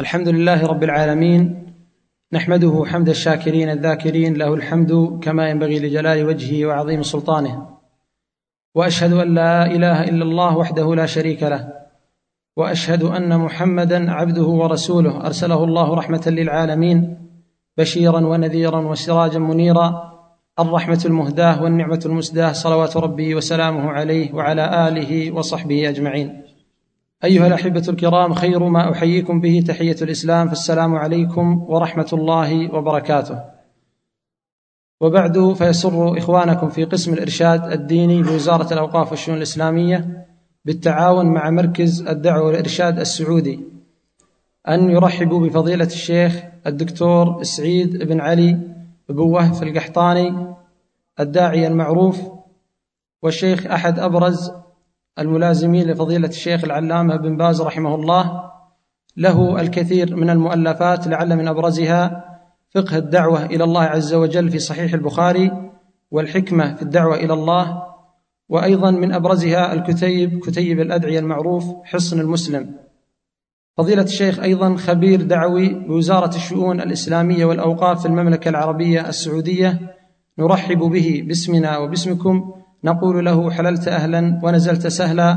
الحمد لله رب العالمين نحمده حمد الشاكرين الذاكرين له الحمد كما ينبغي لجلال وجهه وعظيم سلطانه واشهد ان لا اله الا الله وحده لا شريك له واشهد ان محمدا عبده ورسوله ارسله الله رحمه للعالمين بشيرا ونذيرا وسراجا منيرا الرحمه المهداه والنعمه المسداه صلوات ربي وسلامه عليه وعلى اله وصحبه اجمعين أيها الأحبة الكرام خير ما أحييكم به. تحية الإسلام. فالسلام عليكم ورحمة الله وبركاته. وبعد فيسر إخوانكم في قسم الإرشاد الديني بوزاره الأوقاف والشؤون الإسلامية بالتعاون مع مركز الدعوة والإرشاد السعودي أن يرحبوا بفضيلة الشيخ الدكتور سعيد بن علي بن وهف القحطاني الداعيه المعروف والشيخ أحد أبرز الملازمين لفضيلة الشيخ العلامة بن باز رحمه الله. له الكثير من المؤلفات لعل من أبرزها فقه الدعوة إلى الله عز وجل في صحيح البخاري والحكمة في الدعوة إلى الله. وأيضا من أبرزها الكتيب كتيب الأدعية المعروف حصن المسلم. فضيلة الشيخ أيضا خبير دعوي بوزارة الشؤون الإسلامية والأوقاف في المملكة العربية السعودية. نرحب به باسمنا وباسمكم نقول له حللت أهلا ونزلت سهلا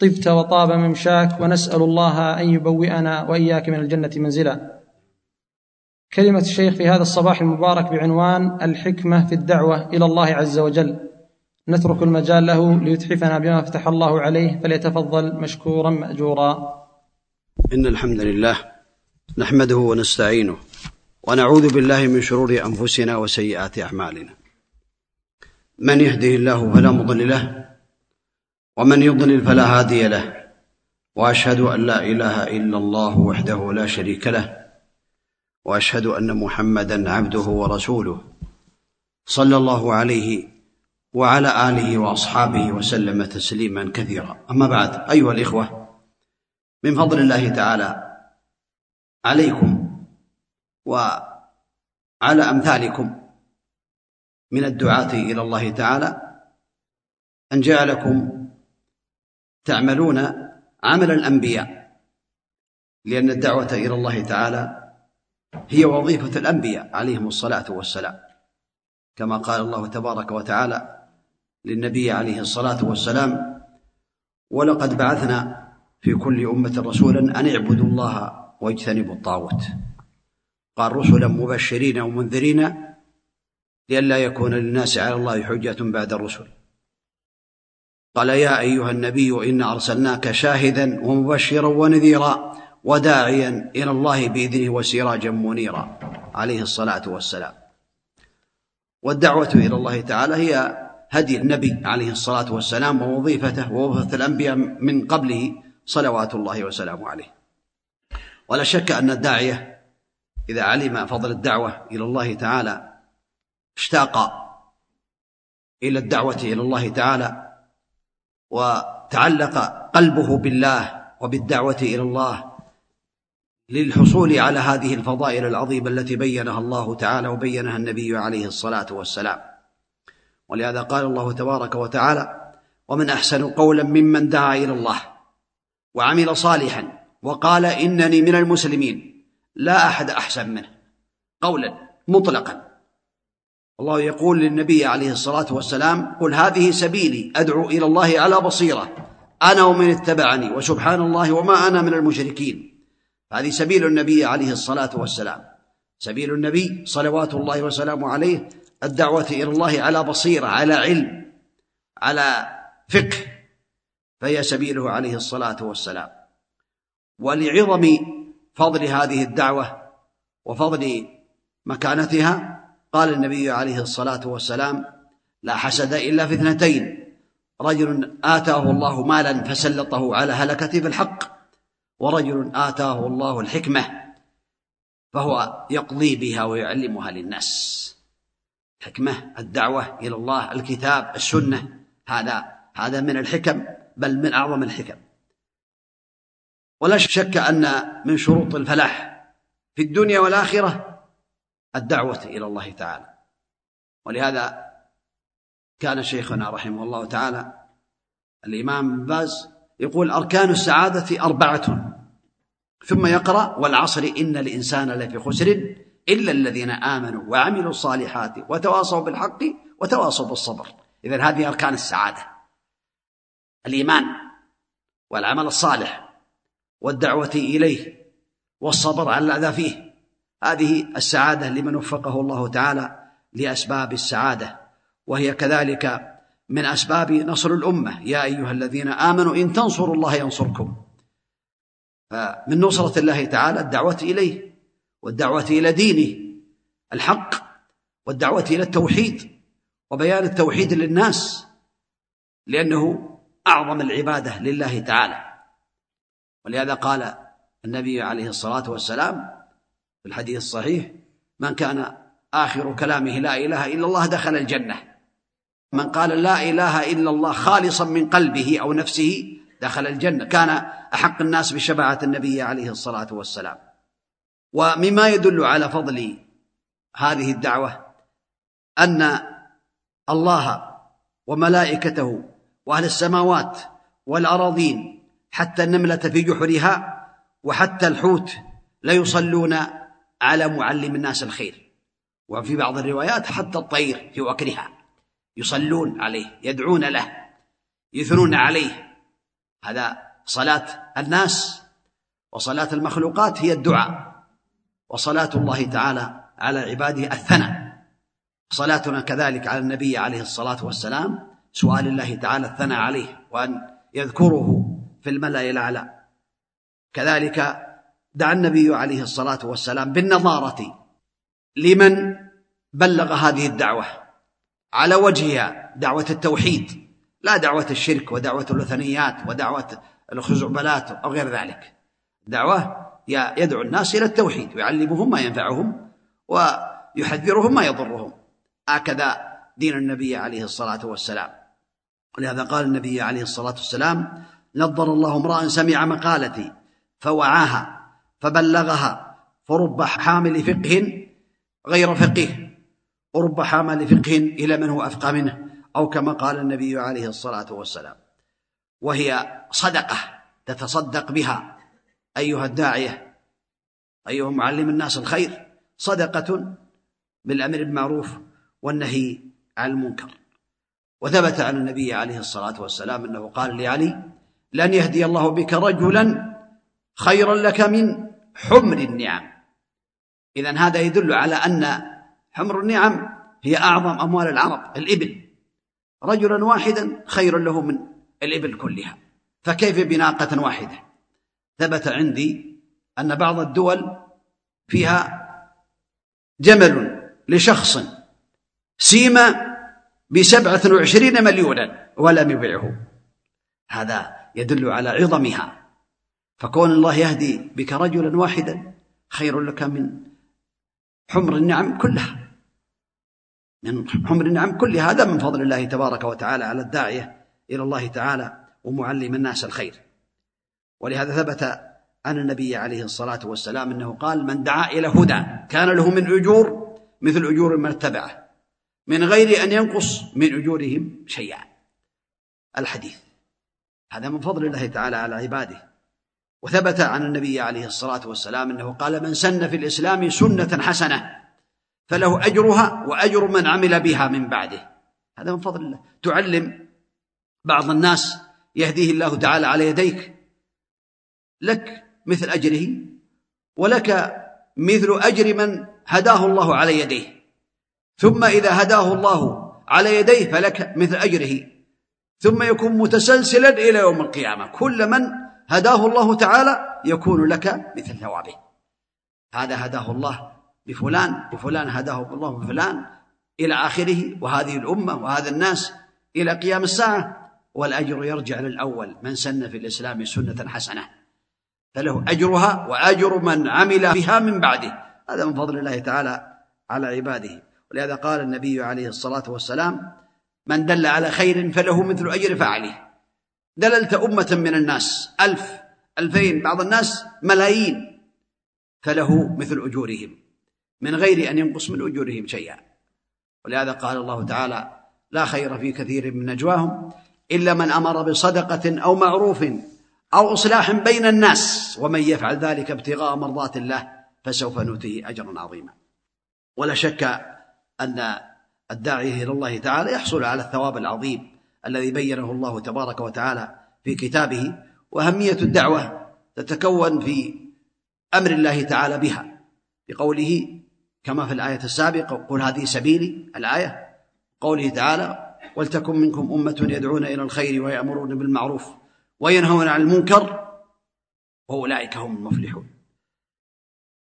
طبت وطاب ممشاك ونسأل الله أن يبوئنا وإياك من الجنة منزلا. كلمة الشيخ في هذا الصباح المبارك بعنوان الحكمة في الدعوة إلى الله عز وجل. نترك المجال له ليتحفنا بما فتح الله عليه فليتفضل مشكورا ماجورا. إن الحمد لله نحمده ونستعينه ونعوذ بالله من شرور أنفسنا وسيئات أعمالنا. من يهده الله فلا مضل له ومن يضلل فلا هادي له وأشهد أن لا إله إلا الله وحده لا شريك له وأشهد أن محمدا عبده ورسوله صلى الله عليه وعلى آله وأصحابه وسلم تسليما كثيرا. أما بعد أيها الإخوة من فضل الله تعالى عليكم وعلى أمثالكم من الدعاة إلى الله تعالى أن جعلكم تعملون عمل الأنبياء لأن الدعوة إلى الله تعالى هي وظيفة الأنبياء عليهم الصلاة والسلام. كما قال الله تبارك وتعالى للنبي عليه الصلاة والسلام ولقد بعثنا في كل أمة رسولا أن اعبدوا الله واجتنبوا الطاغوت قال رسلا مبشرين ومنذرين لئلا يكون للناس على الله حجة بعد الرسل. قال يا أيها النبي إنا أرسلناك شاهدا ومبشرا ونذيرا وداعيا إلى الله بإذنه وسراجا منيرا. عليه الصلاة والسلام. والدعوة إلى الله تعالى هي هدي النبي عليه الصلاة والسلام ووظيفته ووظيفة الأنبياء من قبله صلوات الله وسلامه عليه. ولا شك أن الداعية إذا علم فضل الدعوة إلى الله تعالى اشتاق إلى الدعوة إلى الله تعالى وتعلق قلبه بالله وبالدعوة إلى الله للحصول على هذه الفضائل العظيمة التي بينها الله تعالى وبينها النبي عليه الصلاة والسلام. ولهذا قال الله تبارك وتعالى ومن أحسن قولا ممن دعا إلى الله وعمل صالحا وقال إنني من المسلمين لا أحد أحسن منه قولا مطلقا الله يقول للنبي عليه الصلاة والسلام قل هذه سبيلي أدعو إلى الله على بصيرة أنا ومن اتبعني وسبحان الله وما أنا من المشركين. هذه سبيل النبي عليه الصلاة والسلام. سبيل النبي صلوات الله وسلامه عليه الدعوة إلى الله على بصيرة على علم على فقه فهي سبيله عليه الصلاة والسلام. ولعظم فضل هذه الدعوة وفضل مكانتها قال النبي عليه الصلاة والسلام لا حسد إلا في اثنتين رجل آتاه الله مالا فسلطه على هلكته بالحق ورجل آتاه الله الحكمة فهو يقضي بها ويعلمها للناس. حكمه الدعوة إلى الله الكتاب السنة هذا هذا من الحكم بل من أعظم الحكم. ولا شك أن من شروط الفلاح في الدنيا والآخرة الدعوة إلى الله تعالى. ولهذا كان شيخنا رحمه الله تعالى الإمام باز يقول أركان السعادة أربعة. ثم يقرأ والعصر إن الإنسان لفي خسر إلا الذين آمنوا وعملوا الصالحات وتواصوا بالحق وتواصوا بالصبر. إذا هذه أركان السعادة. الإيمان والعمل الصالح والدعوة إليه والصبر على الأذى فيه. هذه السعادة لمن وفقه الله تعالى لأسباب السعادة وهي كذلك من أسباب نصر الأمة. يا أيها الذين آمنوا إن تنصروا الله ينصركم. فمن نصرة الله تعالى الدعوة إليه والدعوة إلى دينه الحق والدعوة إلى التوحيد وبيان التوحيد للناس لأنه أعظم العبادة لله تعالى. ولهذا قال النبي عليه الصلاة والسلام في الحديث الصحيح من كان آخر كلامه لا إله إلا الله دخل الجنة. من قال لا إله إلا الله خالصا من قلبه أو نفسه دخل الجنة. كان أحق الناس بشفاعة النبي عليه الصلاة والسلام. ومما يدل على فضل هذه الدعوة أن الله وملائكته وأهل السماوات والأراضين حتى النملة في جحرها وحتى الحوت ليصلون على معلم الناس الخير. وفي بعض الروايات حتى الطير في وكرها يصلون عليه يدعون له يثنون عليه. هذا صلاة الناس وصلاة المخلوقات هي الدعاء. وصلاة الله تعالى على عباده الثناء. صلاتنا كذلك على النبي عليه الصلاة والسلام. سؤال الله تعالى الثناء عليه وأن يذكره في الملأ الأعلى. كذلك دعا النبي عليه الصلاة والسلام بالنظارة. لمن بلغ هذه الدعوة؟ على وجهها دعوة التوحيد لا دعوة الشرك ودعوة الوثنيات ودعوة الخزعبلات أو غير ذلك. دعوة يدعو الناس إلى التوحيد ويعلمهم ما ينفعهم ويحذرهم ما يضرهم. هكذا دين النبي عليه الصلاة والسلام. ولهذا قال النبي عليه الصلاة والسلام نظر الله امرأ سمع مقالتي فوعاها. فبلغها فرب حامل فقه غير فقيه ورب حامل فقه إلى من هو أفقى منه أو كما قال النبي عليه الصلاة والسلام. وهي صدقة تتصدق بها أيها الداعية أيها معلم الناس الخير صدقة بالأمر بالمعروف والنهي عن المنكر. وثبت عن النبي عليه الصلاة والسلام أنه قال لعلي لن يهدي الله بك رجلا خيرا لك من حمر النعم إذا هذا يدل على أن حمر النعم هي أعظم أموال العرب الإبل رجلا واحدا خير له من الإبل كلها فكيف بناقة واحدة ثبت عندي أن بعض الدول فيها جمل لشخص سيما بسبعة وعشرين مليونا ولم يبيعه هذا يدل على عظمها فكون الله يهدي بك رجلا واحدا خير لك من حمر النعم كلها. من حمر النعم كلها. هذا من فضل الله تبارك وتعالى على الداعية إلى الله تعالى ومعلم الناس الخير. ولهذا ثبت عن النبي عليه الصلاة والسلام أنه قال من دعا إلى هدى كان له من أجور مثل أجور من اتبعه من غير أن ينقص من أجورهم شيئا. الحديث. هذا من فضل الله تعالى على عباده. وثبت عن النبي عليه الصلاة والسلام أنه قال من سن في الإسلام سنة حسنة فله أجرها وأجر من عمل بها من بعده. هذا من فضل الله. تعلم بعض الناس يهديه الله تعالى على يديك. لك مثل أجره ولك مثل أجر من هداه الله على يديه. ثم إذا هداه الله على يديه فلك مثل أجره. ثم يكون متسلسلا إلى يوم القيامة. كل من هداه الله تعالى يكون لك مثل ثوابه. هذا هداه الله بفلان بفلان هداه الله بفلان إلى آخره وهذه الأمة وهذا الناس إلى قيام الساعة والأجر يرجع للأول. من سن في الإسلام سنة حسنة فله أجرها وأجر من عمل بها من بعده. هذا من فضل الله تعالى على عباده. ولهذا قال النبي عليه الصلاة والسلام من دل على خير فله مثل أجر فاعله. دللت أمة من الناس. ألف ألفين بعض الناس ملايين. فله مثل أجورهم من غير أن ينقص من أجورهم شيئا. ولهذا قال الله تعالى لا خير في كثير من نجواهم إلا من أمر بصدقة أو معروف أو إصلاح بين الناس. ومن يفعل ذلك ابتغاء مرضات الله فسوف نؤتيه أجرا عظيما. ولا شك أن الداعي إلى الله تعالى يحصل على الثواب العظيم. الذي بينه الله تبارك وتعالى في كتابه وأهمية الدعوة تتكون في أمر الله تعالى بها بقوله كما في الآية السابقة قل هذه سبيلي الآية قوله تعالى ولتكن منكم أمة يدعون إلى الخير ويأمرون بالمعروف وينهون عن المنكر وأولئك هم المفلحون.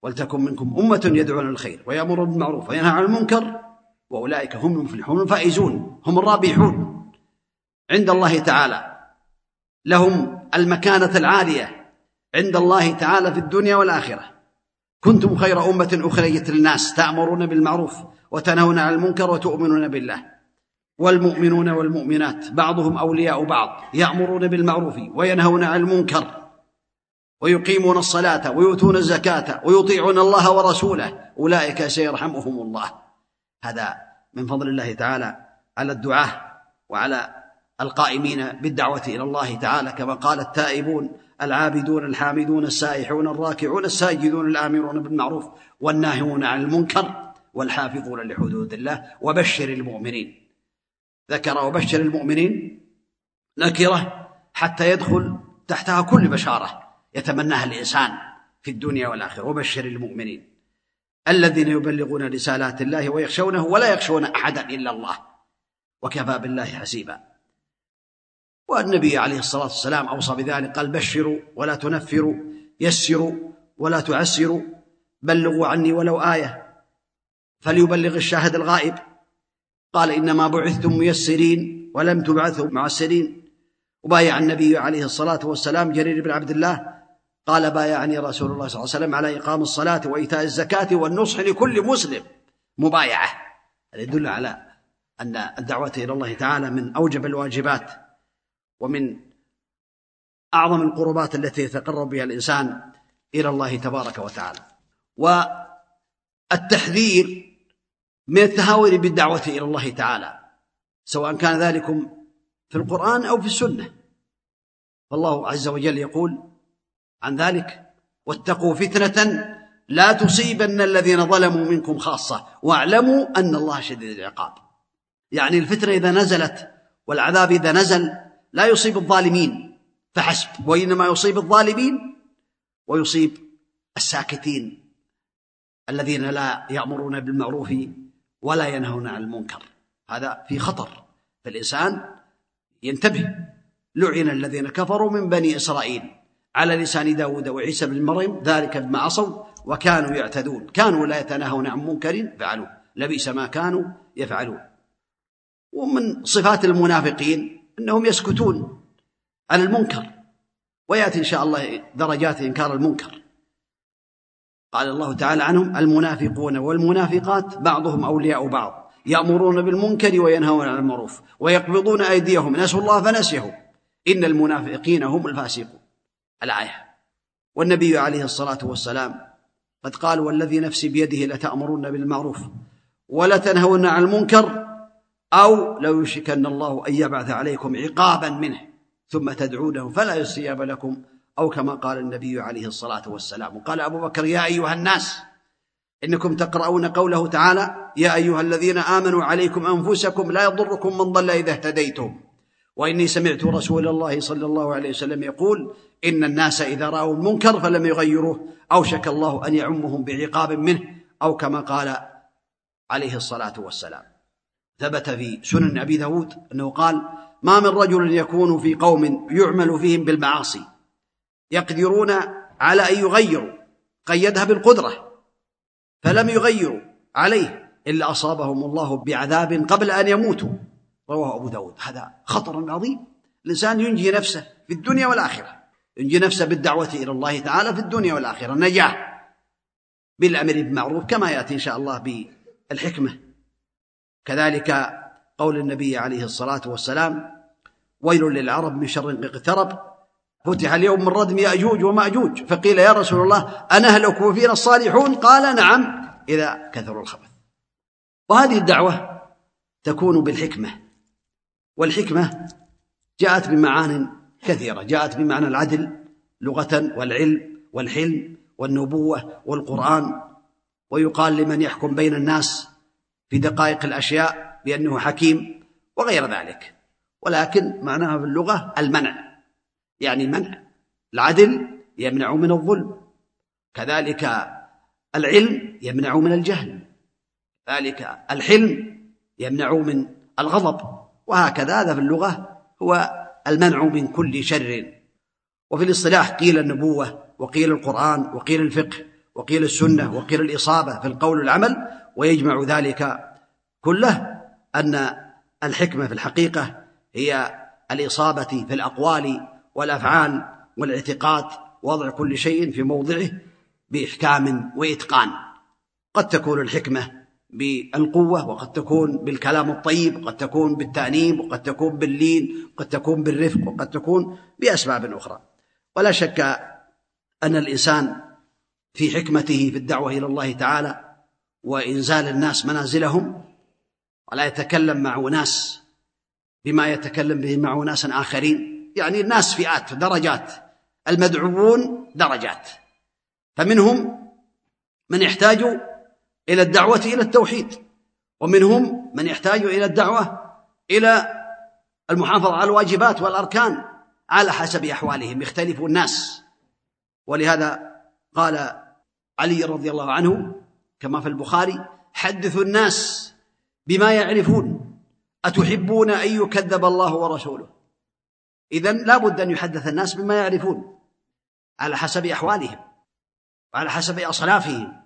ولتكن منكم أمة يدعون الخير ويأمرون بالمعروف وينهى عن المنكر وأولئك هم المفلحون الفائزون هم الرابحون. عند الله تعالى. لهم المكانة العالية عند الله تعالى في الدنيا والآخرة. كنتم خير أمة أخرجت للناس تأمرون بالمعروف وتنهون عن المنكر وتؤمنون بالله. والمؤمنون والمؤمنات بعضهم أولياء بعض يأمرون بالمعروف وينهون عن المنكر. ويقيمون الصلاة ويؤتون الزكاة ويطيعون الله ورسوله. أولئك سيرحمهم الله. هذا من فضل الله تعالى على الدعاة وعلى القائمين بالدعوة إلى الله تعالى كما قال التائبون العابدون الحامدون السائحون الراكعون الساجدون الآمرون بالمعروف والناهون عن المنكر والحافظون لحدود الله وبشر المؤمنين ذكر وبشر المؤمنين نكرة حتى يدخل تحتها كل بشارة يتمناها الإنسان في الدنيا والآخرة وبشر المؤمنين الذين يبلغون رسالات الله ويخشونه ولا يخشون أحدا إلا الله وكفى بالله حسيبا والنبي عليه الصلاة والسلام أوصى بذلك قال بشروا ولا تنفروا يسروا ولا تعسروا بلغوا عني ولو آية فليبلغ الشاهد الغائب. قال إنما بعثتم ميسرين ولم تبعثوا معسرين. وبايع النبي عليه الصلاة والسلام جرير بن عبد الله قال بايعني رسول الله صلى الله عليه وسلم على إقام الصلاة وإيتاء الزكاة والنصح لكل مسلم. مبايعة. هذا يدل على أن الدعوة إلى الله تعالى من أوجب الواجبات. ومن أعظم القربات التي يتقرب بها الإنسان إلى الله تبارك وتعالى والتحذير من التهاون بالدعوة إلى الله تعالى سواء كان ذلك في القرآن أو في السنة فالله عز وجل يقول عن ذلك واتقوا فتنة لا تصيبن الذين ظلموا منكم خاصة واعلموا أن الله شديد العقاب يعني الفتنة إذا نزلت والعذاب إذا نزل لا يصيب الظالمين فحسب. وإنما يصيب الظالمين ويصيب الساكتين الذين لا يأمرون بالمعروف ولا ينهون عن المنكر. هذا في خطر فالإنسان ينتبه. لعن الذين كفروا من بني إسرائيل على لسان داود وعيسى بن مريم ذلك بما عصوا وكانوا يعتدون. كانوا لا يتناهون عن منكر فعلوه لبئس ما كانوا يفعلون. ومن صفات المنافقين أنهم يسكتون عن المنكر ويأتي إن شاء الله درجات إنكار المنكر. قال الله تعالى عنهم المنافقون والمنافقات بعضهم أولياء بعض يأمرون بالمنكر وينهون عن المعروف ويقبضون أيديهم نسوا الله فنسيهم. إن المنافقين هم الفاسقون. الآية والنبي عليه الصلاة والسلام قد قال والذي نفسي بيده لتأمرن بالمعروف ولتنهون عن المنكر أو لو يشكن الله أن يبعث عليكم عقابا منه ثم تدعونه فلا يستجاب لكم أو كما قال النبي عليه الصلاة والسلام وقال أبو بكر يا أيها الناس إنكم تقرؤون قوله تعالى يا أيها الذين آمنوا عليكم أنفسكم لا يضركم من ضل إذا اهتديتم وإني سمعت رسول الله صلى الله عليه وسلم يقول إن الناس إذا رأوا المنكر فلم يغيروه أوشك الله أن يعمهم بعقاب منه أو كما قال عليه الصلاة والسلام ثبت في سنن أبي داود أنه قال ما من رجل يكون في قوم يعمل فيهم بالمعاصي يقدرون على أن يغيروا قيدها بالقدرة فلم يغيروا عليه إلا أصابهم الله بعذاب قبل أن يموتوا رواه أبو داود هذا خطر عظيم الإنسان ينجي نفسه في الدنيا والآخرة ينجي نفسه بالدعوة إلى الله تعالى في الدنيا والآخرة نجاح بالأمر بالمعروف كما يأتي إن شاء الله بالحكمة كذلك قول النبي عليه الصلاة والسلام ويل للعرب من شر اقترب فتح اليوم من ردم يأجوج ومأجوج فقيل يا رسول الله أنهلك وفينا الصالحون؟ قال نعم. إذا كثروا الخبث. وهذه الدعوة تكون بالحكمة والحكمة جاءت بمعان كثيرة جاءت بمعنى العدل لغة والعلم والحلم والنبوة والقرآن ويقال لمن يحكم بين الناس في دقائق الأشياء بأنه حكيم وغير ذلك. ولكن معناها في اللغة المنع. يعني منع. العدل يمنع من الظلم. كذلك العلم يمنع من الجهل. ذلك الحلم يمنع من الغضب. وهكذا هذا في اللغة هو المنع من كل شر. وفي الاصطلاح قيل النبوة وقيل القرآن وقيل الفقه وقيل السنة وقيل الإصابة في القول والعمل ويجمع ذلك كله أن الحكمة في الحقيقة هي الإصابة في الأقوال والأفعال والاعتقاد وضع كل شيء في موضعه بإحكام وإتقان. قد تكون الحكمة بالقوة وقد تكون بالكلام الطيب وقد تكون بالتأنيب وقد تكون باللين وقد تكون بالرفق وقد تكون بأسباب أخرى. ولا شك أن الإنسان في حكمته في الدعوة إلى الله تعالى وإنزال الناس منازلهم ولا يتكلم مع أناس بما يتكلم به مع أناس آخرين. يعني الناس فئات درجات. المدعوون درجات. فمنهم من يحتاج إلى الدعوة إلى التوحيد ومنهم من يحتاج إلى الدعوة إلى المحافظة على الواجبات والأركان على حسب أحوالهم. يختلف الناس. ولهذا قال علي رضي الله عنه كما في البخاري حدثوا الناس بما يعرفون أتحبون أن يكذب الله ورسوله؟ إذا لا بد أن يحدث الناس بما يعرفون على حسب أحوالهم وعلى حسب أصنافهم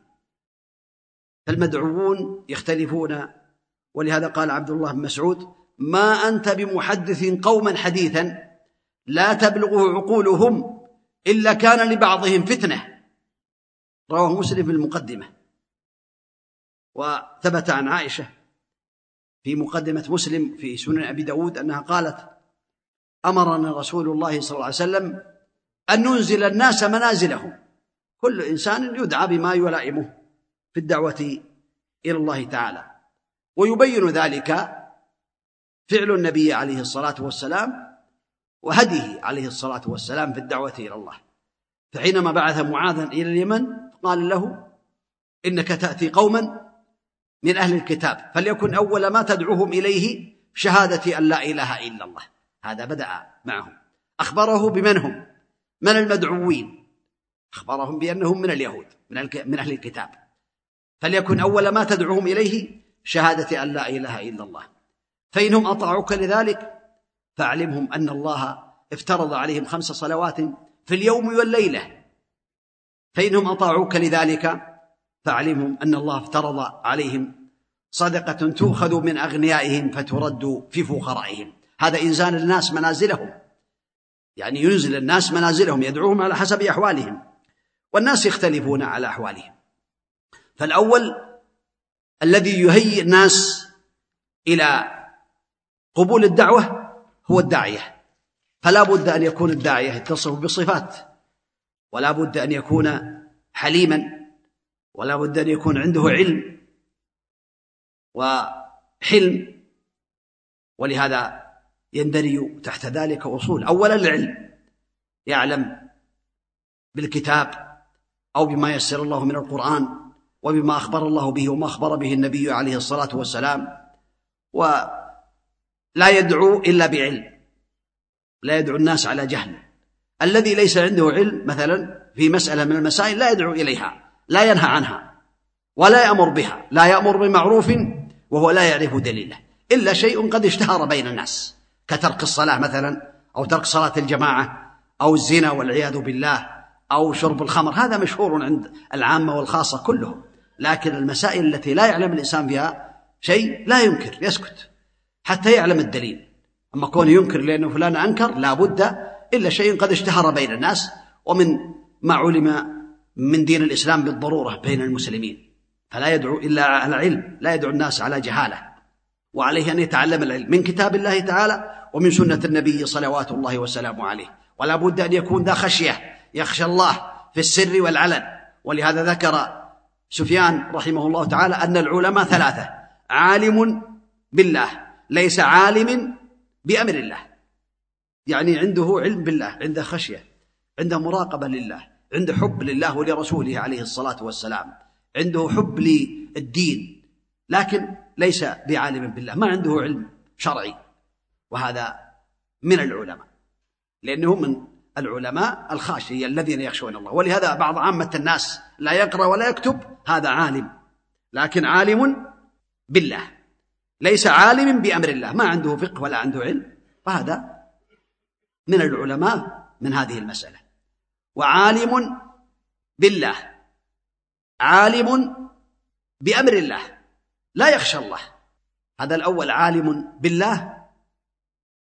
فالمدعوون يختلفون ولهذا قال عبد الله بن مسعود ما أنت بمحدث قوما حديثا لا تبلغه عقولهم إلا كان لبعضهم فتنة. رواه مسلم في المقدمة. وثبت عن عائشة في مقدمة مسلم في سنن أبي داود أنها قالت أمرنا رسول الله صلى الله عليه وسلم أن ننزل الناس منازلهم. كل إنسان يدعى بما يلائمه في الدعوة إلى الله تعالى. ويبين ذلك فعل النبي عليه الصلاة والسلام وهديه عليه الصلاة والسلام في الدعوة إلى الله. فحينما بعث معاذا إلى اليمن قال له إنك تأتي قوما من أهل الكتاب فليكن أول ما تدعوهم إليه شهادة أن لا إله إلا الله. هذا بدأ معهم. أخبره بمن هم؟ من المدعوين؟ أخبرهم بأنهم من اليهود من أهل الكتاب. فليكن أول ما تدعوهم إليه شهادة أن لا إله إلا الله. فإنهم أطاعوك لذلك فأعلمهم أن الله افترض عليهم خمس صلوات في اليوم والليلة. فإنهم أطاعوك لذلك فأعلمهم أن الله افترض عليهم صدقة تؤخذ من أغنيائهم فترد في فقرائهم. هذا إنزال الناس منازلهم. يعني ينزل الناس منازلهم يدعوهم على حسب أحوالهم. والناس يختلفون على أحوالهم. فالأول الذي يهيئ الناس إلى قبول الدعوة هو الداعية. فلا بد أن يكون الداعية يتصف بصفات ولا بد أن يكون حليما ولا بد أن يكون عنده علم وحلم ولهذا يندرج تحت ذلك أصول. أولا العلم يعلم بالكتاب أو بما يسر الله من القرآن وبما أخبر الله به وما أخبر به النبي عليه الصلاة والسلام ولا يدعو إلا بعلم لا يدعو الناس على جهل. الذي ليس عنده علم مثلا في مسألة من المسائل لا يدعو إليها. لا ينهى عنها ولا يأمر بها لا يأمر بمعروف وهو لا يعرف دليله إلا شيء قد اشتهر بين الناس كترك الصلاة مثلا أو ترك صلاة الجماعة أو الزنا والعياذ بالله أو شرب الخمر هذا مشهور عند العامة والخاصة كلهم لكن المسائل التي لا يعلم الإنسان فيها شيء لا ينكر يسكت حتى يعلم الدليل. أما كونه ينكر لأنه فلان أنكر لا بد إلا شيء قد اشتهر بين الناس ومن ما علم من دين الإسلام بالضرورة بين المسلمين. فلا يدعو إلا على علم لا يدعو الناس على جهالة. وعليه أن يتعلم العلم من كتاب الله تعالى ومن سنة النبي صلوات الله وسلامه عليه. ولا بد أن يكون ذا خشية يخشى الله في السر والعلن. ولهذا ذكر سفيان رحمه الله تعالى أن العلماء ثلاثة عالم بالله ليس عالم بأمر الله. يعني عنده علم بالله عنده خشية عنده مراقبة لله. عنده حب لله ولرسوله عليه الصلاة والسلام. عنده حب للدين. لكن ليس بعالم بالله. ما عنده علم شرعي. وهذا من العلماء. لأنه من العلماء الخاشية الذين يخشون الله. ولهذا بعض عامة الناس لا يقرأ ولا يكتب. هذا عالم. لكن عالم بالله. ليس عالم بأمر الله. ما عنده فقه ولا عنده علم. وهذا من العلماء من هذه المسألة. وعالم بالله عالم بأمر الله لا يخشى الله. هذا الأول عالم بالله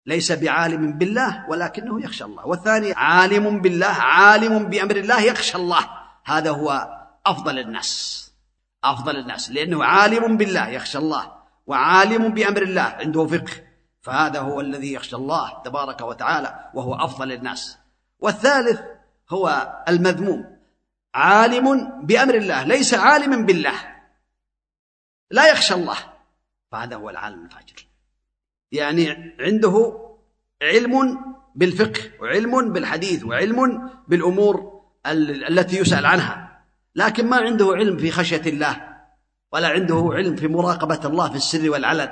ليس بعالم بالله ولكنه يخشى الله. والثاني عالم بالله عالم بأمر الله يخشى الله. هذا هو أفضل الناس أفضل الناس لأنه عالم بالله يخشى الله. وعالم بأمر الله عنده فقه. فهذا هو الذي يخشى الله تبارك وتعالى وهو أفضل الناس. والثالث هو المذموم. عالم بأمر الله ليس عالما بالله. لا يخشى الله. فهذا هو العالم الفاجر. يعني عنده علم بالفقه وعلم بالحديث وعلم بالأمور التي يسأل عنها. لكن ما عنده علم في خشية الله ولا عنده علم في مراقبة الله في السر والعلن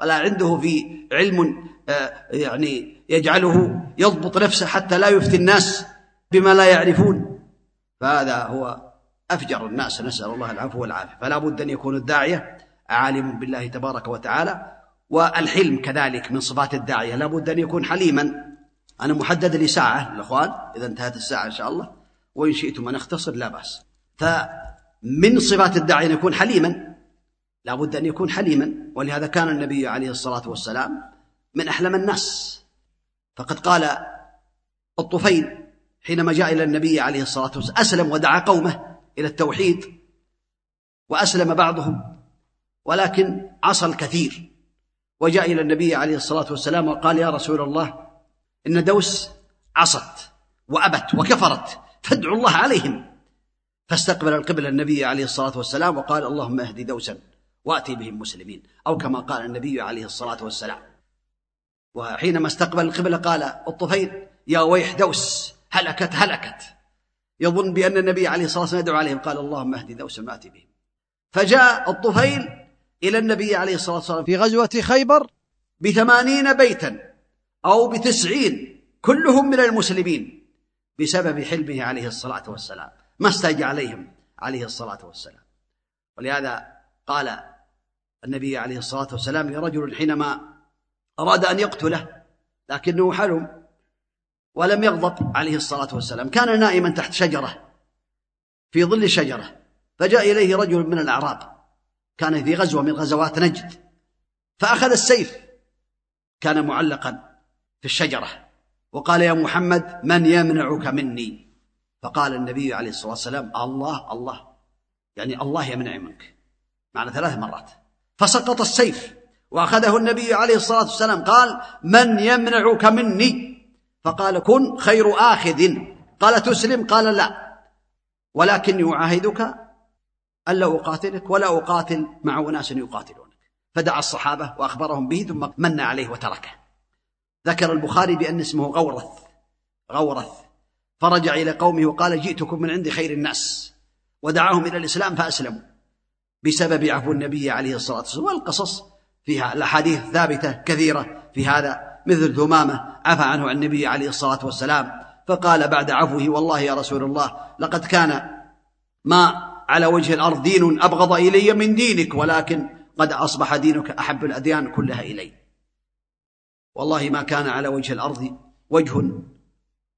ولا عنده في علم آه، يعني يجعله يضبط نفسه حتى لا يفتي الناس. بما لا يعرفون. فهذا هو أفجر الناس. نسأل الله العفو والعافية. فلا بد أن يكون الداعية عالم بالله تبارك وتعالى والحلم كذلك من صفات الداعية. لا بد أن يكون حليما. أنا محدد لي ساعة الأخوان إذا انتهت الساعة إن شاء الله. وإن شئتم أن أختصر لا بأس. فمن صفات الداعية أن يكون حليما. لا بد أن يكون حليما. ولهذا كان النبي عليه الصلاة والسلام من أحلم الناس. فقد قال الطفيل حينما جاء إلى النبي عليه الصلاة والسلام أسلم ودعا قومه إلى التوحيد وأسلم بعضهم ولكن عصى الكثير. وجاء إلى النبي عليه الصلاة والسلام وقال يا رسول الله إن دوس عصت وأبت وكفرت فادعوا الله عليهم. فاستقبل القبلة النبي عليه الصلاة والسلام وقال اللهم اهدي دوسا وأتي بهم مسلمين. أو كما قال النبي عليه الصلاة والسلام. وحينما استقبل القبلة قال الطفيل يا ويح دوس هلكت هلكت. يظن بأن النبي عليه الصلاة والسلام يدعو عليهم قال اللهم اهدي دوسا واتي بهم. فجاء الطفيل إلى النبي عليه الصلاة والسلام في غزوة خيبر بثمانين بيتا أو بتسعين كلهم من المسلمين بسبب حلمه عليه الصلاة والسلام. ما استجى عليهم عليه الصلاة والسلام. ولهذا قال النبي عليه الصلاة والسلام لرجل حينما أراد أن يقتله لكنه حلم. ولم يغضب عليه الصلاة والسلام. كان نائما تحت شجرة في ظل شجرة فجاء إليه رجل من الأعراب. كان في غزوة من غزوات نجد فأخذ السيف. كان معلقا في الشجرة وقال يا محمد من يمنعك مني؟ فقال النبي عليه الصلاة والسلام الله الله. يعني الله يمنع منك. معنى ثلاث مرات. فسقط السيف وأخذه النبي عليه الصلاة والسلام. قال من يمنعك مني؟ فقال كن خير آخذ. قال تسلم؟ قال لا. ولكني أعاهدك ألا أقاتلك ولا أقاتل مع أناس يقاتلونك. فدعا الصحابة وأخبرهم به ثم من عليه وتركه. ذكر البخاري بأن اسمه غورث. غورث. فرجع إلى قومه وقال جئتكم من عند خير الناس. ودعاهم إلى الإسلام فأسلموا. بسبب عفو النبي عليه الصلاة والسلام. والقصص فيها الأحاديث ثابتة كثيرة في هذا مثل ثمامة عفى عنه النبي عليه الصلاة والسلام فقال بعد عفوه والله يا رسول الله لقد كان ما على وجه الأرض دين أبغض إلي من دينك ولكن قد أصبح دينك أحب الأديان كلها إلي. والله ما كان على وجه الأرض وجه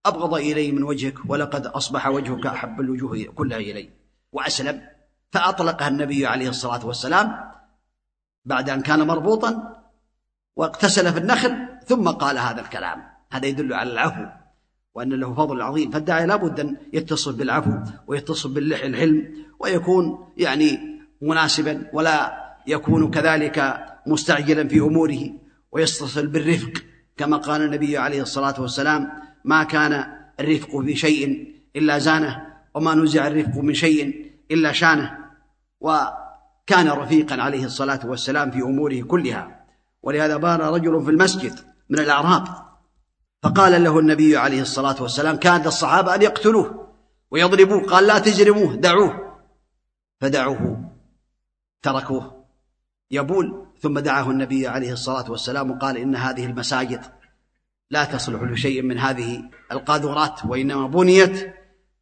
أبغض إلي من وجهك ولقد أصبح وجهك أحب الوجوه كلها إلي. وأسلم فأطلقها النبي عليه الصلاة والسلام بعد أن كان مربوطا واغتسل في النخل ثم قال هذا الكلام. هذا يدل على العفو وأن له فضل عظيم. فالداعي لابد أن يتصل بالعفو ويتصل بالحلم ويكون يعني مناسبا ولا يكون كذلك مستعجلا في أموره ويتصل بالرفق. كما قال النبي عليه الصلاة والسلام ما كان الرفق في شيء إلا زانه وما نزع الرفق من شيء إلا شانه. وكان رفيقا عليه الصلاة والسلام في أموره كلها. ولهذا بان رجل في المسجد من الأعراب فقال له النبي عليه الصلاة والسلام كان الصحابة أن يقتلوه ويضربوه. قال لا تجرموه دعوه. فدعوه تركوه. يبول ثم دعاه النبي عليه الصلاة والسلام وقال إن هذه المساجد لا تصلح لشيء من هذه القاذورات وإنما بنيت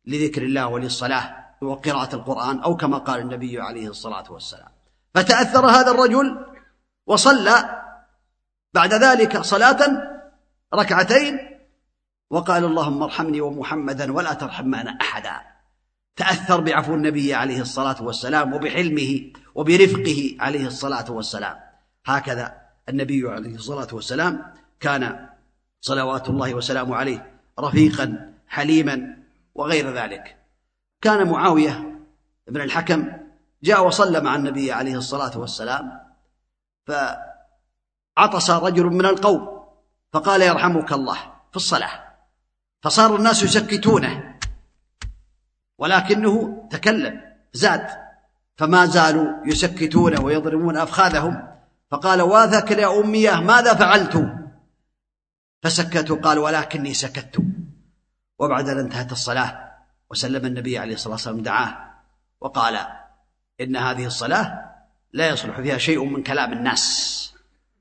لذكر الله وللصلاة وقراءة القرآن أو كما قال النبي عليه الصلاة والسلام. فتأثر هذا الرجل وصلى بعد ذلك صلاة ركعتين وقال اللهم ارحمني ومحمدا ولا ترحم معنا أحدا. تأثر بعفو النبي عليه الصلاة والسلام وبحلمه وبرفقه عليه الصلاة والسلام. هكذا النبي عليه الصلاة والسلام كان صلوات الله وسلامه عليه رفيقا حليما وغير ذلك. كان معاوية بن الحكم جاء وصلى مع النبي عليه الصلاة والسلام فعطس رجل من القوم فقال يرحمك الله في الصلاة. فصار الناس يسكتونه ولكنه تكلم زاد. فما زالوا يسكتونه ويضربون أفخاذهم. فقال واثك يا أمية ماذا فعلت؟ فسكتوا قال ولكني سكت. وبعد أن انتهت الصلاة وسلم النبي عليه الصلاة والسلام دعاه. وقال إن هذه الصلاة لا يصلح فيها شيء من كلام الناس.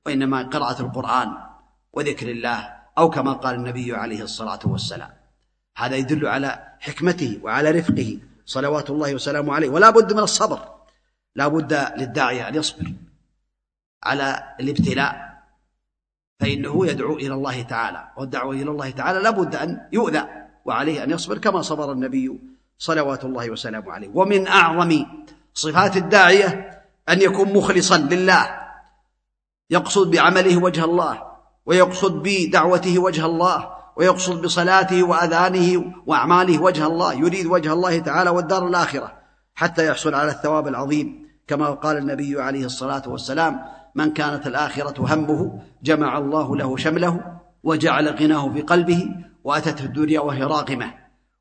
وإنما قراءة القرآن وذكر الله أو كما قال النبي عليه الصلاة والسلام. هذا يدل على حكمته وعلى رفقه. صلوات الله وسلامه عليه. ولا بد من الصبر. لا بد للداعية أن يصبر. على الابتلاء. فإنه يدعو إلى الله تعالى. والدعوة إلى الله تعالى لا بد أن يؤذى. وعليه أن يصبر كما صبر النبي صلوات الله وسلامه عليه. ومن أعظم صفات الداعية أن يكون مخلصا لله. يقصد بعمله وجه الله ويقصد بدعوته وجه الله ويقصد بصلاته وأذانه وأعماله وجه الله يريد وجه الله تعالى والدار الآخرة حتى يحصل على الثواب العظيم. كما قال النبي عليه الصلاة والسلام من كانت الآخرة همه جمع الله له شمله وجعل غناه في قلبه واتته الدنيا وهي راغمة.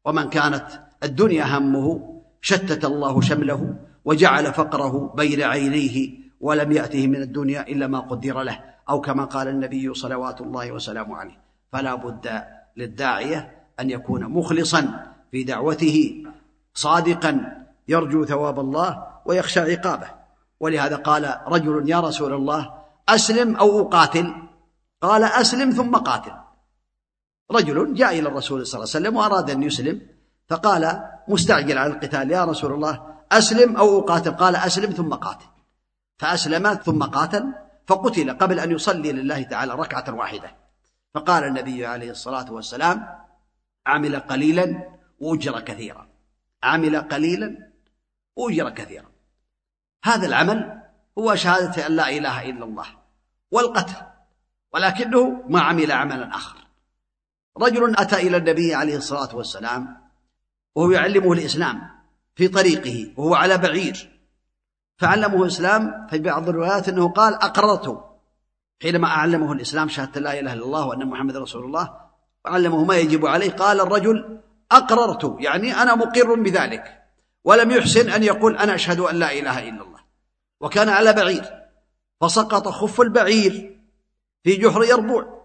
ومن كانت الدنيا همه شتت الله شمله وجعل فقره بين عينيه ولم يأته من الدنيا إلا ما قدر له أو كما قال النبي صلوات الله وسلامه عليه. فلا بد للداعية أن يكون مخلصا في دعوته صادقا يرجو ثواب الله ويخشى عقابه. ولهذا قال رجل يا رسول الله أسلم أو أقاتل؟ قال أسلم ثم قاتل. رجل جاء إلى الرسول صلى الله عليه وسلم وأراد أن يسلم فقال مستعجل على القتال يا رسول الله أسلم أو أقاتل؟ قال أسلم ثم قاتل. فاسلم ثم قاتل فقتل قبل أن يصلي لله تعالى ركعة واحدة. فقال النبي عليه الصلاة والسلام عمل قليلا وأجر كثيرا. عمل قليلا وأجر كثيرا. هذا العمل هو شهادة أن لا إله إلا الله والقتل ولكنه ما عمل عملا آخر. رجل أتى إلى النبي عليه الصلاة والسلام وهو يعلمه الإسلام في طريقه وهو على بعير. فعلمه الإسلام في بعض الروايات أنه قال أقررت حينما أعلمه الإسلام شهادة لا إله إلا الله وأن محمد رسول الله وعلمه ما يجب عليه قال الرجل أقررت يعني أنا مقر بذلك ولم يحسن أن يقول أنا أشهد أن لا إله إلا الله. وكان على بعير فسقط خف البعير في جحر يربوع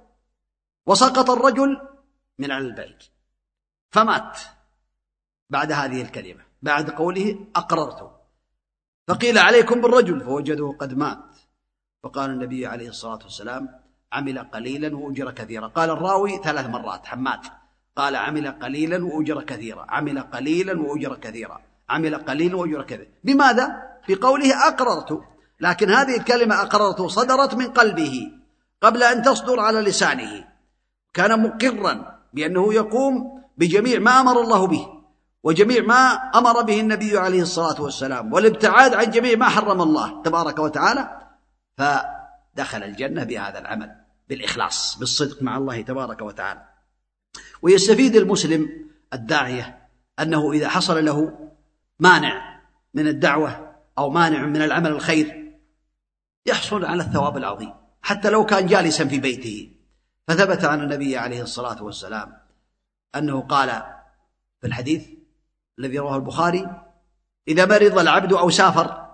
وسقط الرجل من على البعير فمات بعد هذه الكلمة بعد قوله أقررت فقيل عليكم بالرجل فوجدوه قد مات. فقال النبي عليه الصلاة والسلام عمل قليلا وأجر كثيرا. قال الراوي ثلاث مرات حماد. قال عمل قليلا وأجر كثيرا. عمل قليلا وأجر كثيرا. عمل قليلا وأجر كثيرا. بماذا؟ بقوله أقررت. لكن هذه الكلمة أقررت صدرت من قلبه قبل أن تصدر على لسانه. كان مقرا بأنه يقوم بجميع ما أمر الله به. وجميع ما أمر به النبي عليه الصلاة والسلام والابتعاد عن جميع ما حرم الله تبارك وتعالى فدخل الجنة بهذا العمل بالإخلاص بالصدق مع الله تبارك وتعالى. ويستفيد المسلم الداعية أنه إذا حصل له مانع من الدعوة أو مانع من العمل الخير يحصل على الثواب العظيم حتى لو كان جالسا في بيته. فثبت عن النبي عليه الصلاة والسلام أنه قال في الحديث الذي رواه البخاري إذا مرض العبد أو سافر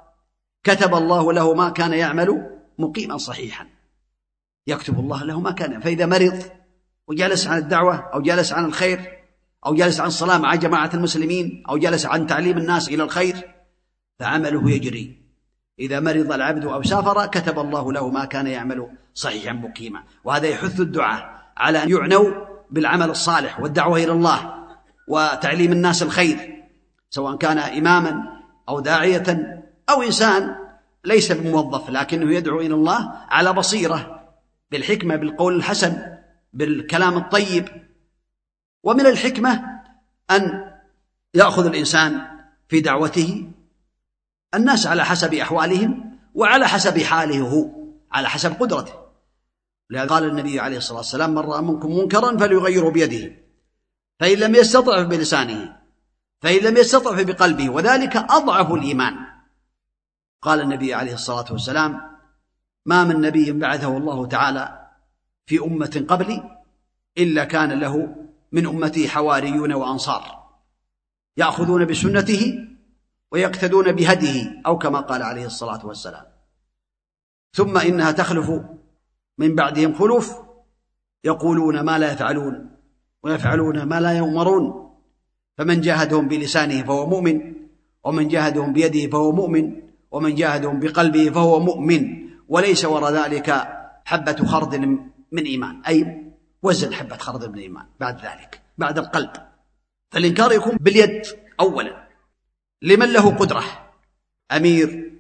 كتب الله له ما كان يعمل مقيما صحيحا. يكتب الله له ما كان فإذا مرض وجلس عن الدعوة أو جلس عن الخير أو جلس عن الصلاة مع جماعة المسلمين أو جلس عن تعليم الناس إلى الخير فعمله يجري. إذا مرض العبد أو سافر كتب الله له ما كان يعمل صحيحا مقيما. وهذا يحث الدعاء على أن يعنوا بالعمل الصالح والدعوة إلى الله. وتعليم الناس الخير سواء كان إماما أو داعية أو إنسان ليس بموظف لكنه يدعو إلى الله على بصيرة بالحكمة بالقول الحسن بالكلام الطيب. ومن الحكمة أن يأخذ الإنسان في دعوته الناس على حسب أحوالهم وعلى حسب حاله هو على حسب قدرته. لهذا قال النبي عليه الصلاة والسلام من رأى منكم منكرا فليغيره بيده. فإن لم يستطع بلسانه فإن لم يستطع بقلبه وذلك أضعف الإيمان. قال النبي عليه الصلاة والسلام ما من نبي بعثه الله تعالى في أمة قبلي إلا كان له من أمتي حواريون وأنصار يأخذون بسنته ويقتدون بهديه أو كما قال عليه الصلاة والسلام. ثم إنها تخلف من بعدهم خلوف يقولون ما لا يفعلون. ويفعلون ما لا يؤمرون. فمن جاهدهم بلسانه فهو مؤمن ومن جاهدهم بيده فهو مؤمن ومن جاهدهم بقلبه فهو مؤمن. وليس وراء ذلك حبة خردل من إيمان أي وزن حبة خردل من إيمان بعد ذلك بعد القلب. فالإنكار يكون باليد أولا. لمن له قدرة؟ أمير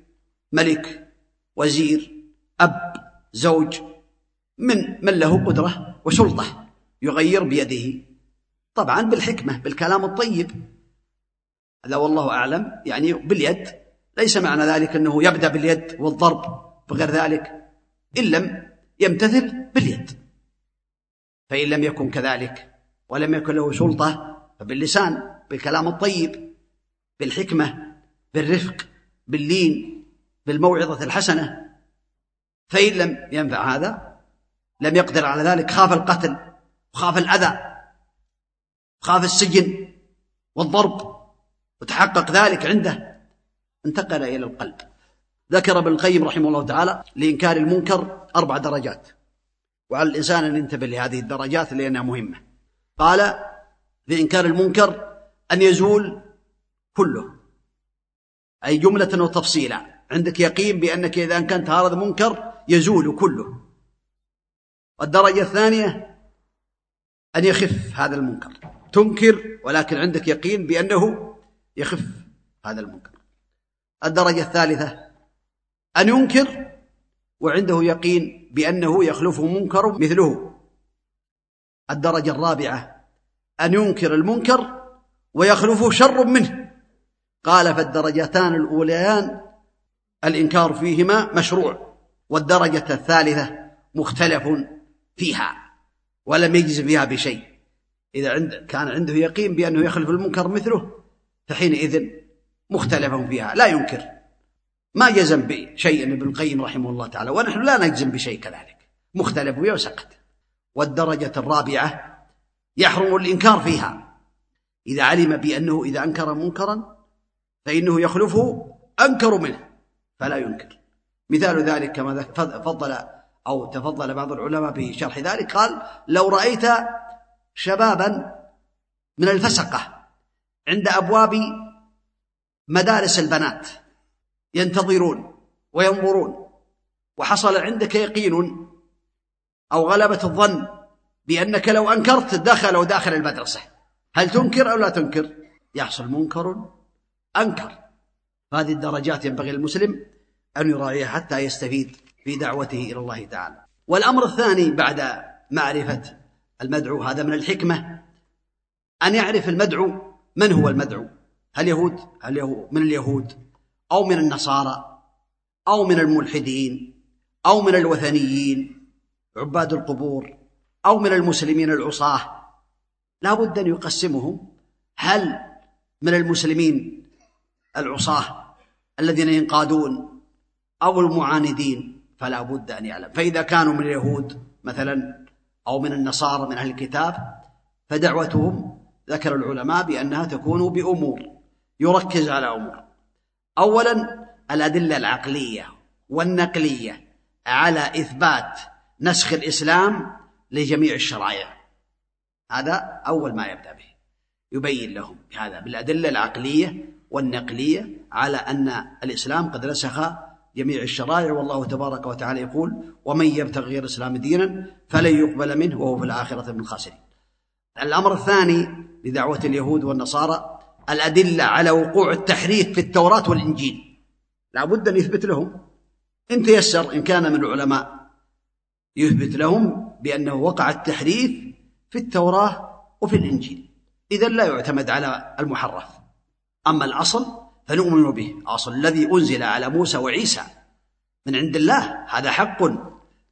ملك وزير أب زوج. من من له قدرة وسلطة. يغير بيده. طبعا بالحكمة بالكلام الطيب. هذا والله أعلم. يعني باليد. ليس معنى ذلك أنه يبدأ باليد والضرب بغير ذلك. إن لم يمتثل باليد. فإن لم يكن كذلك ولم يكن له سلطة فباللسان بالكلام الطيب بالحكمة بالرفق باللين بالموعظة الحسنة. فإن لم ينفع هذا لم يقدر على ذلك خاف القتل. وخاف الأذى خاف السجن والضرب وتحقق ذلك عنده. انتقل إلى القلب. ذكر ابن القيم رحمه الله تعالى لإنكار المنكر أربع درجات. وعلى الإنسان أن ينتبه لهذه الدرجات لأنها مهمة. قال في إنكار المنكر أن يزول كله. أي جملة وتفصيلا عندك يقين بأنك إذا كنت هذا منكر يزول كله. والدرجة الثانية أن يخف هذا المنكر. تنكر ولكن عندك يقين بأنه يخف هذا المنكر. الدرجة الثالثة أن ينكر وعنده يقين بأنه يخلفه منكر مثله. الدرجة الرابعة أن ينكر المنكر ويخلفه شر منه. قال فالدرجتان الأوليان الإنكار فيهما مشروع والدرجة الثالثة مختلف فيها. ولم يجز فيها بشيء. إذا عند كان عنده يقين بأنه يخلف المنكر مثله فحينئذ مختلف فيها لا ينكر. ما جزم بشيء ابن القيم رحمه الله تعالى ونحن لا نجزم بشيء كذلك. مختلف فيها وسكت والدرجة الرابعة يحرم الإنكار فيها. إذا علم بأنه إذا أنكر منكرا فإنه يخلفه أنكر منه فلا ينكر. مثال ذلك كما فضل أو تفضل بعض العلماء في شرح ذلك قال لو رأيت شبابا من الفسقة عند أبواب مدارس البنات ينتظرون وينظرون وحصل عندك يقين أو غلبة الظن بأنك لو أنكرت دخلوا داخل المدرسة هل تنكر أو لا تنكر؟ يحصل منكر أنكر. هذه الدرجات ينبغي المسلم أن يراعيها حتى يستفيد في دعوته إلى الله تعالى. والأمر الثاني بعد معرفة المدعو هذا من الحكمة. أن يعرف المدعو من هو المدعو؟ هل يهود؟ هل يهود من اليهود؟ أو من النصارى؟ أو من الملحدين؟ أو من الوثنيين؟ عباد القبور؟ أو من المسلمين العصاة؟ لا بد أن يقسمهم هل من المسلمين العصاة الذين ينقادون أو المعاندين؟ فلا بد أن يعلم. فإذا كانوا من اليهود مثلا أو من النصارى من أهل الكتاب فدعوتهم ذكر العلماء بأنها تكون بأمور يركز على أمور. أولا الأدلة العقلية والنقلية على إثبات نسخ الإسلام لجميع الشرائع. هذا أول ما يبدأ به. يبين لهم هذا بالأدلة العقلية والنقلية على أن الإسلام قد نسخ جميع الشرائع والله تبارك وتعالى يقول ومن يبتغي غير الإسلام دينا فلن يقبل منه وهو في الآخرة من الخاسرين. الأمر الثاني لدعوة اليهود والنصارى الأدلة على وقوع التحريف في التوراة والإنجيل. لا بد أن يثبت لهم. إن تيسر إن كان من العلماء يثبت لهم بأنه وقع التحريف في التوراة وفي الإنجيل. إذا لا يعتمد على المحرف. أما الأصل فنؤمن به. الأصل الذي أنزل على موسى وعيسى من عند الله هذا حق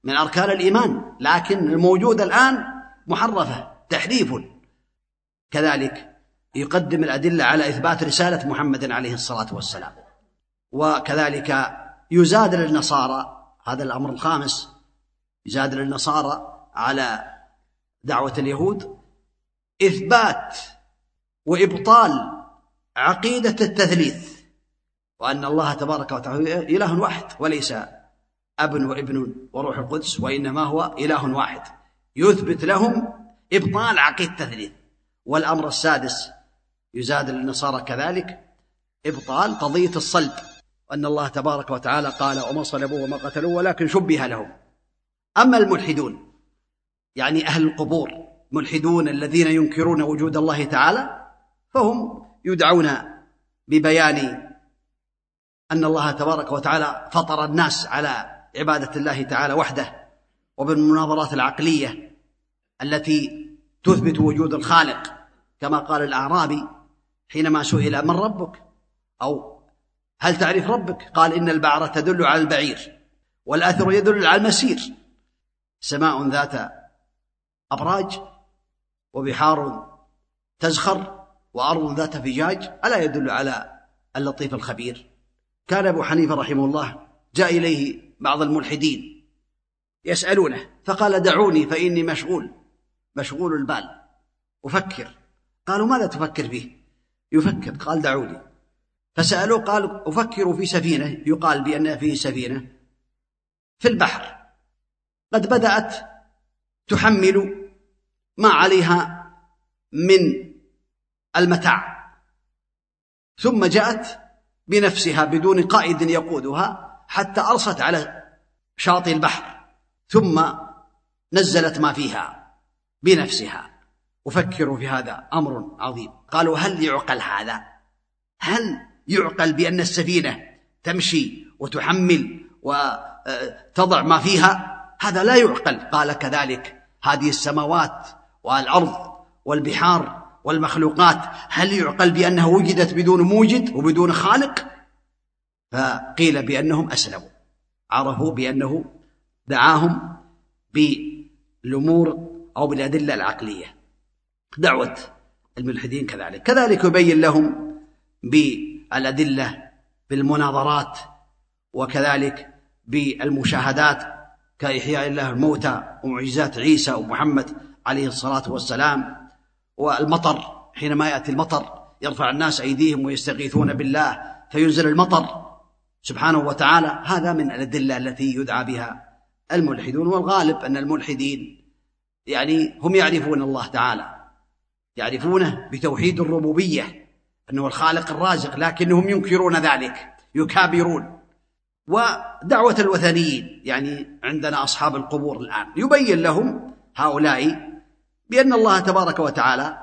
من أركان الإيمان لكن الموجود الآن محرفة تحريف. كذلك يقدم الأدلة على إثبات رسالة محمد عليه الصلاة والسلام. وكذلك يزادل النصارى هذا الأمر الخامس يزادل النصارى على دعوة اليهود إثبات وإبطال عقيدة التثليث وأن الله تبارك وتعالى إله واحد وليس أب وابن وروح القدس وإنما هو إله واحد. يثبت لهم إبطال عقيدة التثليث. والأمر السادس يزاد للنصارى كذلك إبطال قضية الصلب. وأن الله تبارك وتعالى قال وما صلبوه وما قتلوه ولكن شبه لهم. أما الملحدون يعني أهل القبور ملحدون الذين ينكرون وجود الله تعالى فهم يدعون ببيان أن الله تبارك وتعالى فطر الناس على عبادة الله تعالى وحده وبالمناظرات العقلية التي تثبت وجود الخالق. كما قال الأعرابي حينما سئل من ربك؟ أو هل تعرف ربك؟ قال إن البعرة تدل على البعير والأثر يدل على المسير. سماء ذات أبراج وبحار تزخر وأرض ذات فجاج ألا يدل على اللطيف الخبير. كان أبو حنيفة رحمه الله جاء إليه بعض الملحدين يسألونه فقال دعوني فإني مشغول مشغول البال أفكر. قالوا ماذا تفكر فيه؟ يفكر قال دعوني. فسألوه قال أفكر في سفينة. يقال بأن فيه سفينة في البحر. قد بدأت تحمل ما عليها من المتاع. ثم جاءت بنفسها بدون قائد يقودها حتى أرست على شاطئ البحر. ثم نزلت ما فيها بنفسها. أفكر في هذا أمر عظيم. قالوا هل يعقل هذا؟ هل يعقل بأن السفينة تمشي وتحمل وتضع ما فيها؟ هذا لا يعقل. قال كذلك هذه السماوات والأرض والبحار والمخلوقات هل يعقل بأنها وجدت بدون موجد وبدون خالق؟ فقيل بأنهم أسلموا. عرفوا بأنه دعاهم بالأمور أو بالأدلة العقلية. دعوة الملحدين كذلك. كذلك يبين لهم بالأدلة بالمناظرات وكذلك بالمشاهدات. كإحياء الله الموتى ومعجزات عيسى ومحمد عليه الصلاة والسلام. والمطر حينما يأتي المطر يرفع الناس أيديهم ويستغيثون بالله فينزل المطر. سبحانه وتعالى هذا من الأدلة التي يدعى بها الملحدون والغالب أن الملحدين يعني هم يعرفون الله تعالى يعرفونه بتوحيد الربوبية أنه الخالق الرازق لكنهم ينكرون ذلك يكابرون. ودعوة الوثنيين يعني عندنا أصحاب القبور الآن يبين لهم هؤلاء بأن الله تبارك وتعالى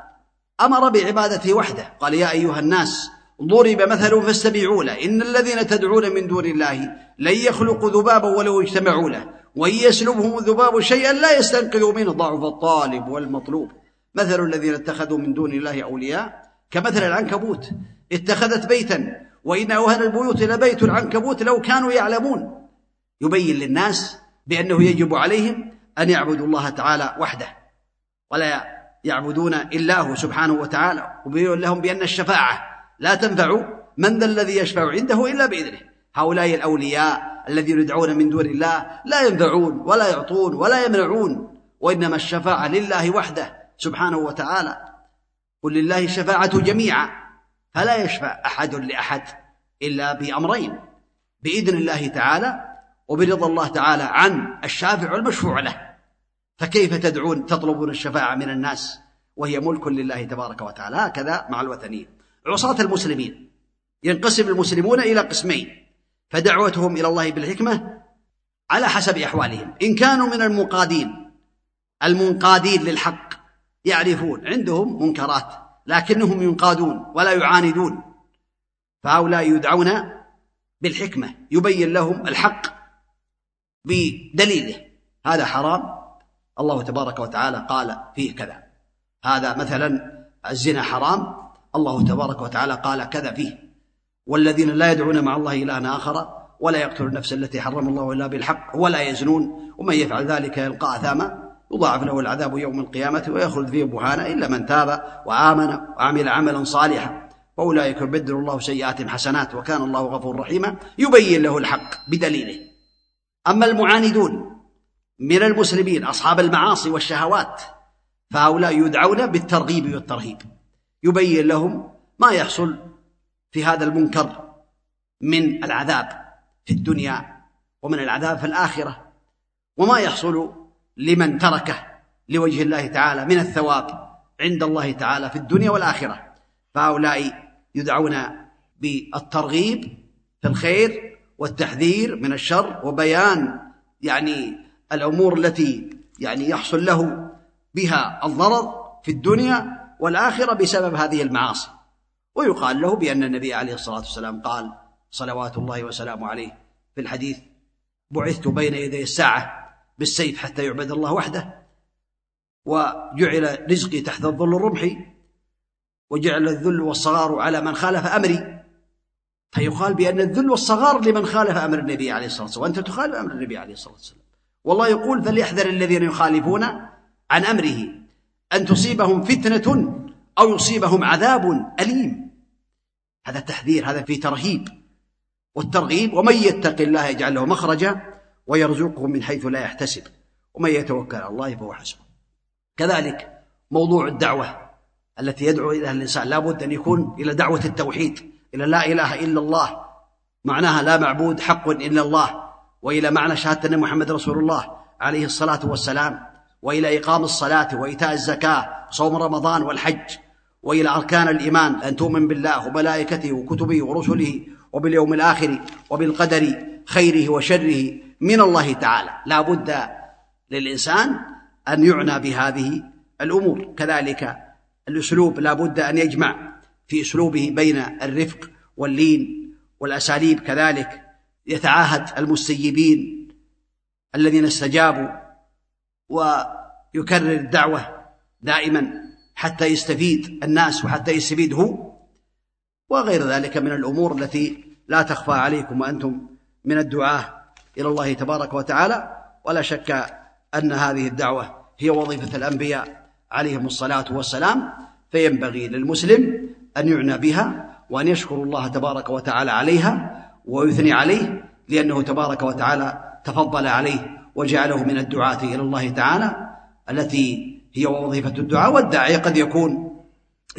أمر بعبادته وحده. قال يا أيها الناس ضرب مثل فاستمعوا له. إن الذين تدعون من دون الله لن يخلقوا ذبابا ولو اجتمعوا له وإن يسلبهم الذباب شيئا لا يستنقذوا منه ضعف الطالب والمطلوب. مثل الذين اتخذوا من دون الله أولياء كمثل العنكبوت. اتخذت بيتا وإن أوهن البيوت لبيت العنكبوت لو كانوا يعلمون. يبين للناس بأنه يجب عليهم أن يعبدوا الله تعالى وحده. ولا يعبدون إلا هو سبحانه وتعالى. وبين لهم بأن الشفاعة لا تنفع من ذا الذي يشفع عنده إلا بإذنه. هؤلاء الأولياء الذين يدعون من دون الله لا ينفعون ولا يعطون ولا يمنعون وإنما الشفاعة لله وحده سبحانه وتعالى. قل لله الشفاعة جميعا فلا يشفع أحد لأحد إلا بأمرين بإذن الله تعالى وبرضا الله تعالى عن الشافع والمشفوع له. فكيف تدعون تطلبون الشفاعة من الناس وهي ملك لله تبارك وتعالى؟ هكذا مع الوثنيين. عصاة المسلمين. ينقسم المسلمون إلى قسمين. فدعوتهم إلى الله بالحكمة على حسب أحوالهم. إن كانوا من المنقادين المنقادين للحق يعرفون عندهم منكرات لكنهم ينقادون ولا يعاندون. فهؤلاء يدعون بالحكمة يبين لهم الحق بدليله. هذا حرام. الله تبارك وتعالى قال فيه كذا. هذا مثلا الزنا حرام الله تبارك وتعالى قال كذا فيه. والذين لا يدعون مع الله إلها آخر ولا يقتل النفس التي حرم الله إلا بالحق ولا يزنون ومن يفعل ذلك يلقى أثاما يضاعف له العذاب يوم القيامة ويخلد فيه بهانا إلا من تاب وآمن وعمل عملا صالحا. فأولئك يبدل الله سيئاتهم حسنات وكان الله غفور رحيما يبين له الحق بدليله. أما المعاندون من المسلمين أصحاب المعاصي والشهوات فهؤلاء يدعون بالترغيب والترهيب. يبين لهم ما يحصل في هذا المنكر من العذاب في الدنيا ومن العذاب في الآخرة وما يحصل لمن تركه لوجه الله تعالى من الثواب عند الله تعالى في الدنيا والآخرة. فهؤلاء يدعون بالترغيب في الخير والتحذير من الشر وبيان يعني الأمور التي يعني يحصل له بها الضرر في الدنيا والآخرة بسبب هذه المعاصي. ويقال له بأن النبي عليه الصلاة والسلام قال صلوات الله وسلامه عليه في الحديث بعثت بين يدي الساعة بالسيف حتى يعبد الله وحده وجعل رزقي تحت الظل الرمح وجعل الذل والصغار على من خالف أمري. فيقال بأن الذل والصغار لمن خالف أمر النبي عليه الصلاة والسلام. وأنت تخالف أمر النبي عليه الصلاة والسلام. والله يقول فليحذر الذين يخالفون عن أمره أن تصيبهم فتنة أو يصيبهم عذاب أليم. هذا تحذير هذا في ترهيب. والترغيب ومن يتق الله يجعل له مخرجا ويرزقه من حيث لا يحتسب ومن يتوكل على الله فهو حسبه. كذلك موضوع الدعوة التي يدعو إليها الإنسان لا بد أن يكون إلى دعوة التوحيد إلى لا إله إلا الله. معناها لا معبود حق إلا الله. وإلى معنى شهادة أن محمد رسول الله عليه الصلاة والسلام وإلى إقام الصلاة وإيتاء الزكاة وصوم رمضان والحج وإلى أركان الإيمان أن تؤمن بالله وملائكته وكتبه ورسله وباليوم الآخر وبالقدر خيره وشره من الله تعالى. لا بد للإنسان أن يعنى بهذه الأمور. كذلك الأسلوب لا بد أن يجمع في أسلوبه بين الرفق واللين والأساليب. كذلك يتعاهد المستجيبين الذين استجابوا ويكرر الدعوة دائما حتى يستفيد الناس وحتى يستفيد هو وغير ذلك من الأمور التي لا تخفى عليكم وأنتم من الدعاة إلى الله تبارك وتعالى. ولا شك أن هذه الدعوة هي وظيفة الأنبياء عليهم الصلاة والسلام فينبغي للمسلم أن يعنى بها وأن يشكر الله تبارك وتعالى عليها. ويثني عليه لأنه تبارك وتعالى تفضل عليه وجعله من الدعاة إلى الله تعالى التي هي وظيفة الدعاء. والداعية قد يكون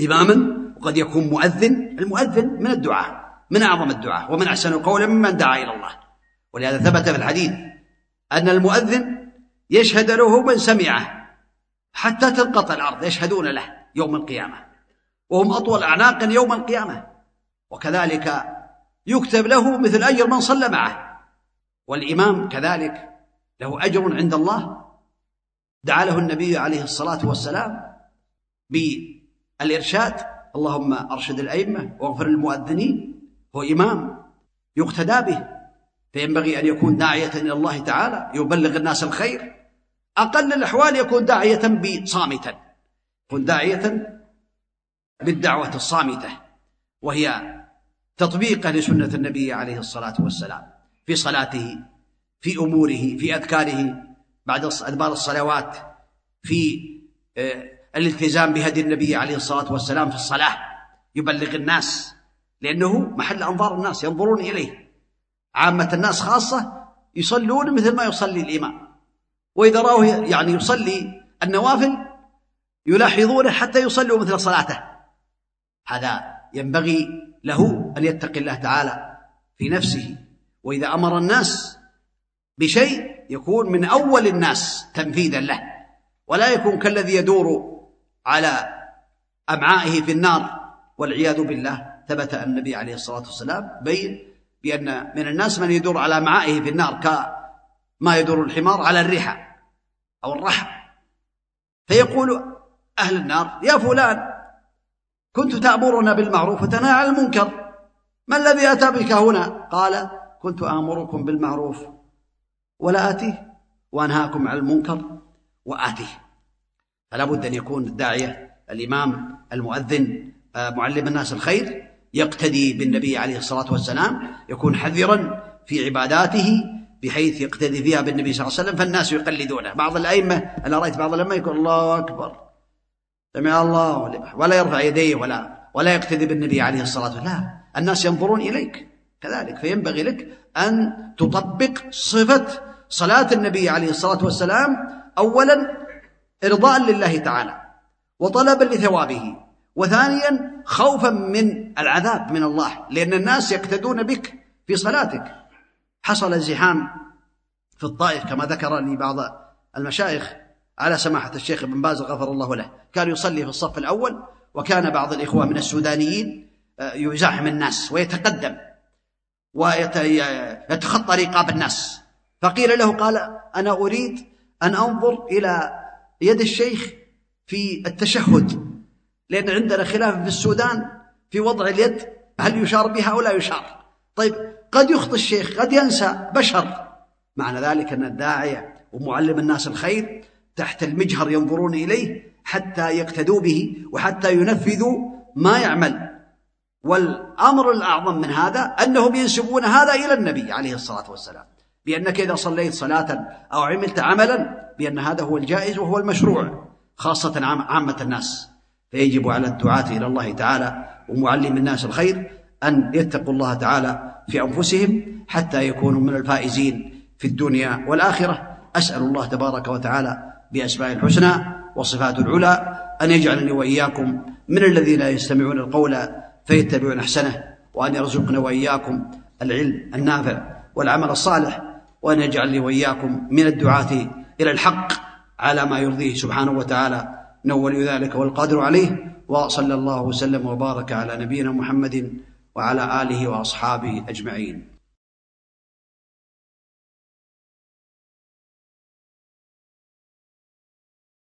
إماما وقد يكون مؤذن. المؤذن من الدعاء من أعظم الدعاء ومن أحسن قولا ممن دعا إلى الله. ولهذا ثبت في الحديث أن المؤذن يشهد له من سمعه حتى تنقطع الأرض يشهدون له يوم القيامة. وهم أطول أعناقا يوم القيامة. وكذلك يكتب له مثل أجر من صلى معه. والإمام كذلك له أجر عند الله. دعا له النبي عليه الصلاة والسلام بالإرشاد. اللهم أرشد الأئمة واغفر للمؤذنين. هو إمام يقتدى به. فينبغي أن يكون داعية إلى الله تعالى يبلغ الناس الخير. أقل الأحوال يكون داعية بصامتا. يكون داعية بالدعوة الصامتة وهي تطبيقه لسنة النبي عليه الصلاة والسلام في صلاته في أموره في أذكاره بعد أدبار الصلوات في آه، الالتزام بهدي النبي عليه الصلاة والسلام في الصلاة يبلغ الناس لأنه محل أنظار الناس ينظرون إليه. عامة الناس خاصة يصلون مثل ما يصلي الإمام. وإذا رأوه يعني يصلي النوافل يلاحظونه حتى يصلوا مثل صلاته. هذا ينبغي له أن يتقي الله تعالى في نفسه. وإذا أمر الناس بشيء يكون من أول الناس تنفيذا له ولا يكون كالذي يدور على أمعائه في النار والعياذ بالله. ثبت أن النبي عليه الصلاة والسلام بين بأن من الناس من يدور على أمعائه في النار كما يدور الحمار على الرحى أو الرحى فيقول أهل النار يا فلان كنت تأمرنا بالمعروف وتنهى عن المنكر. ما الذي أتى بك هنا؟ قال كنت آمركم بالمعروف ولا آتيه وأنهاكم عن المنكر وآتيه. فلا بد أن يكون الداعية الإمام المؤذن آه، معلم الناس الخير يقتدي بالنبي عليه الصلاة والسلام يكون حذرا في عباداته بحيث يقتدي فيها بالنبي صلى الله عليه وسلم فالناس يقلدونه. بعض الأئمة أنا رأيت بعض الأئمة يقول الله أكبر. سمع الله ولا يرفع يديه ولا ولا يقتدي بالنبي عليه الصلاة والسلام. لا الناس ينظرون إليك كذلك فينبغي لك أن تطبق صفة صلاة النبي عليه الصلاة والسلام أولا إرضاء لله تعالى وطلبا لثوابه وثانيا خوفا من العذاب من الله لأن الناس يقتدون بك في صلاتك. حصل زحام في الطائف كما ذكر لي بعض المشايخ. على سماحة الشيخ ابن باز غفر الله له. كان يصلي في الصف الأول وكان بعض الإخوة من السودانيين آه، يزاحم الناس ويتقدم ويتخطى رقاب الناس. فقيل له قال أنا أريد أن أنظر إلى يد الشيخ في التشهد لأن عندنا خلاف في السودان في وضع اليد هل يشار بها أو لا يشار؟ طيب قد يخطئ الشيخ قد ينسى بشر. معنى ذلك أن الداعية ومعلم الناس الخير تحت المجهر ينظرون إليه حتى يقتدوا به وحتى ينفذوا ما يعمل. والأمر الأعظم من هذا أنهم ينسبون هذا إلى النبي عليه الصلاة والسلام. بأنك إذا صليت صلاة أو عملت عملا بأن هذا هو الجائز وهو المشروع خاصة عامة الناس. فيجب على الدعاة إلى الله تعالى ومعلم الناس الخير أن يتقوا الله تعالى في أنفسهم حتى يكونوا من الفائزين في الدنيا والآخرة. أسأل الله تبارك وتعالى بأسماء الحسنى وصفات العلى أن يجعلني وإياكم من الذين يستمعون القول فيتبعون أحسنه وأن يرزقنا وإياكم العلم النافع والعمل الصالح وأن يجعلني وإياكم من الدعاة إلى الحق على ما يرضيه سبحانه وتعالى. نول ذلك والقادر عليه وصلى الله وسلم وبارك على نبينا محمد وعلى آله وأصحابه أجمعين.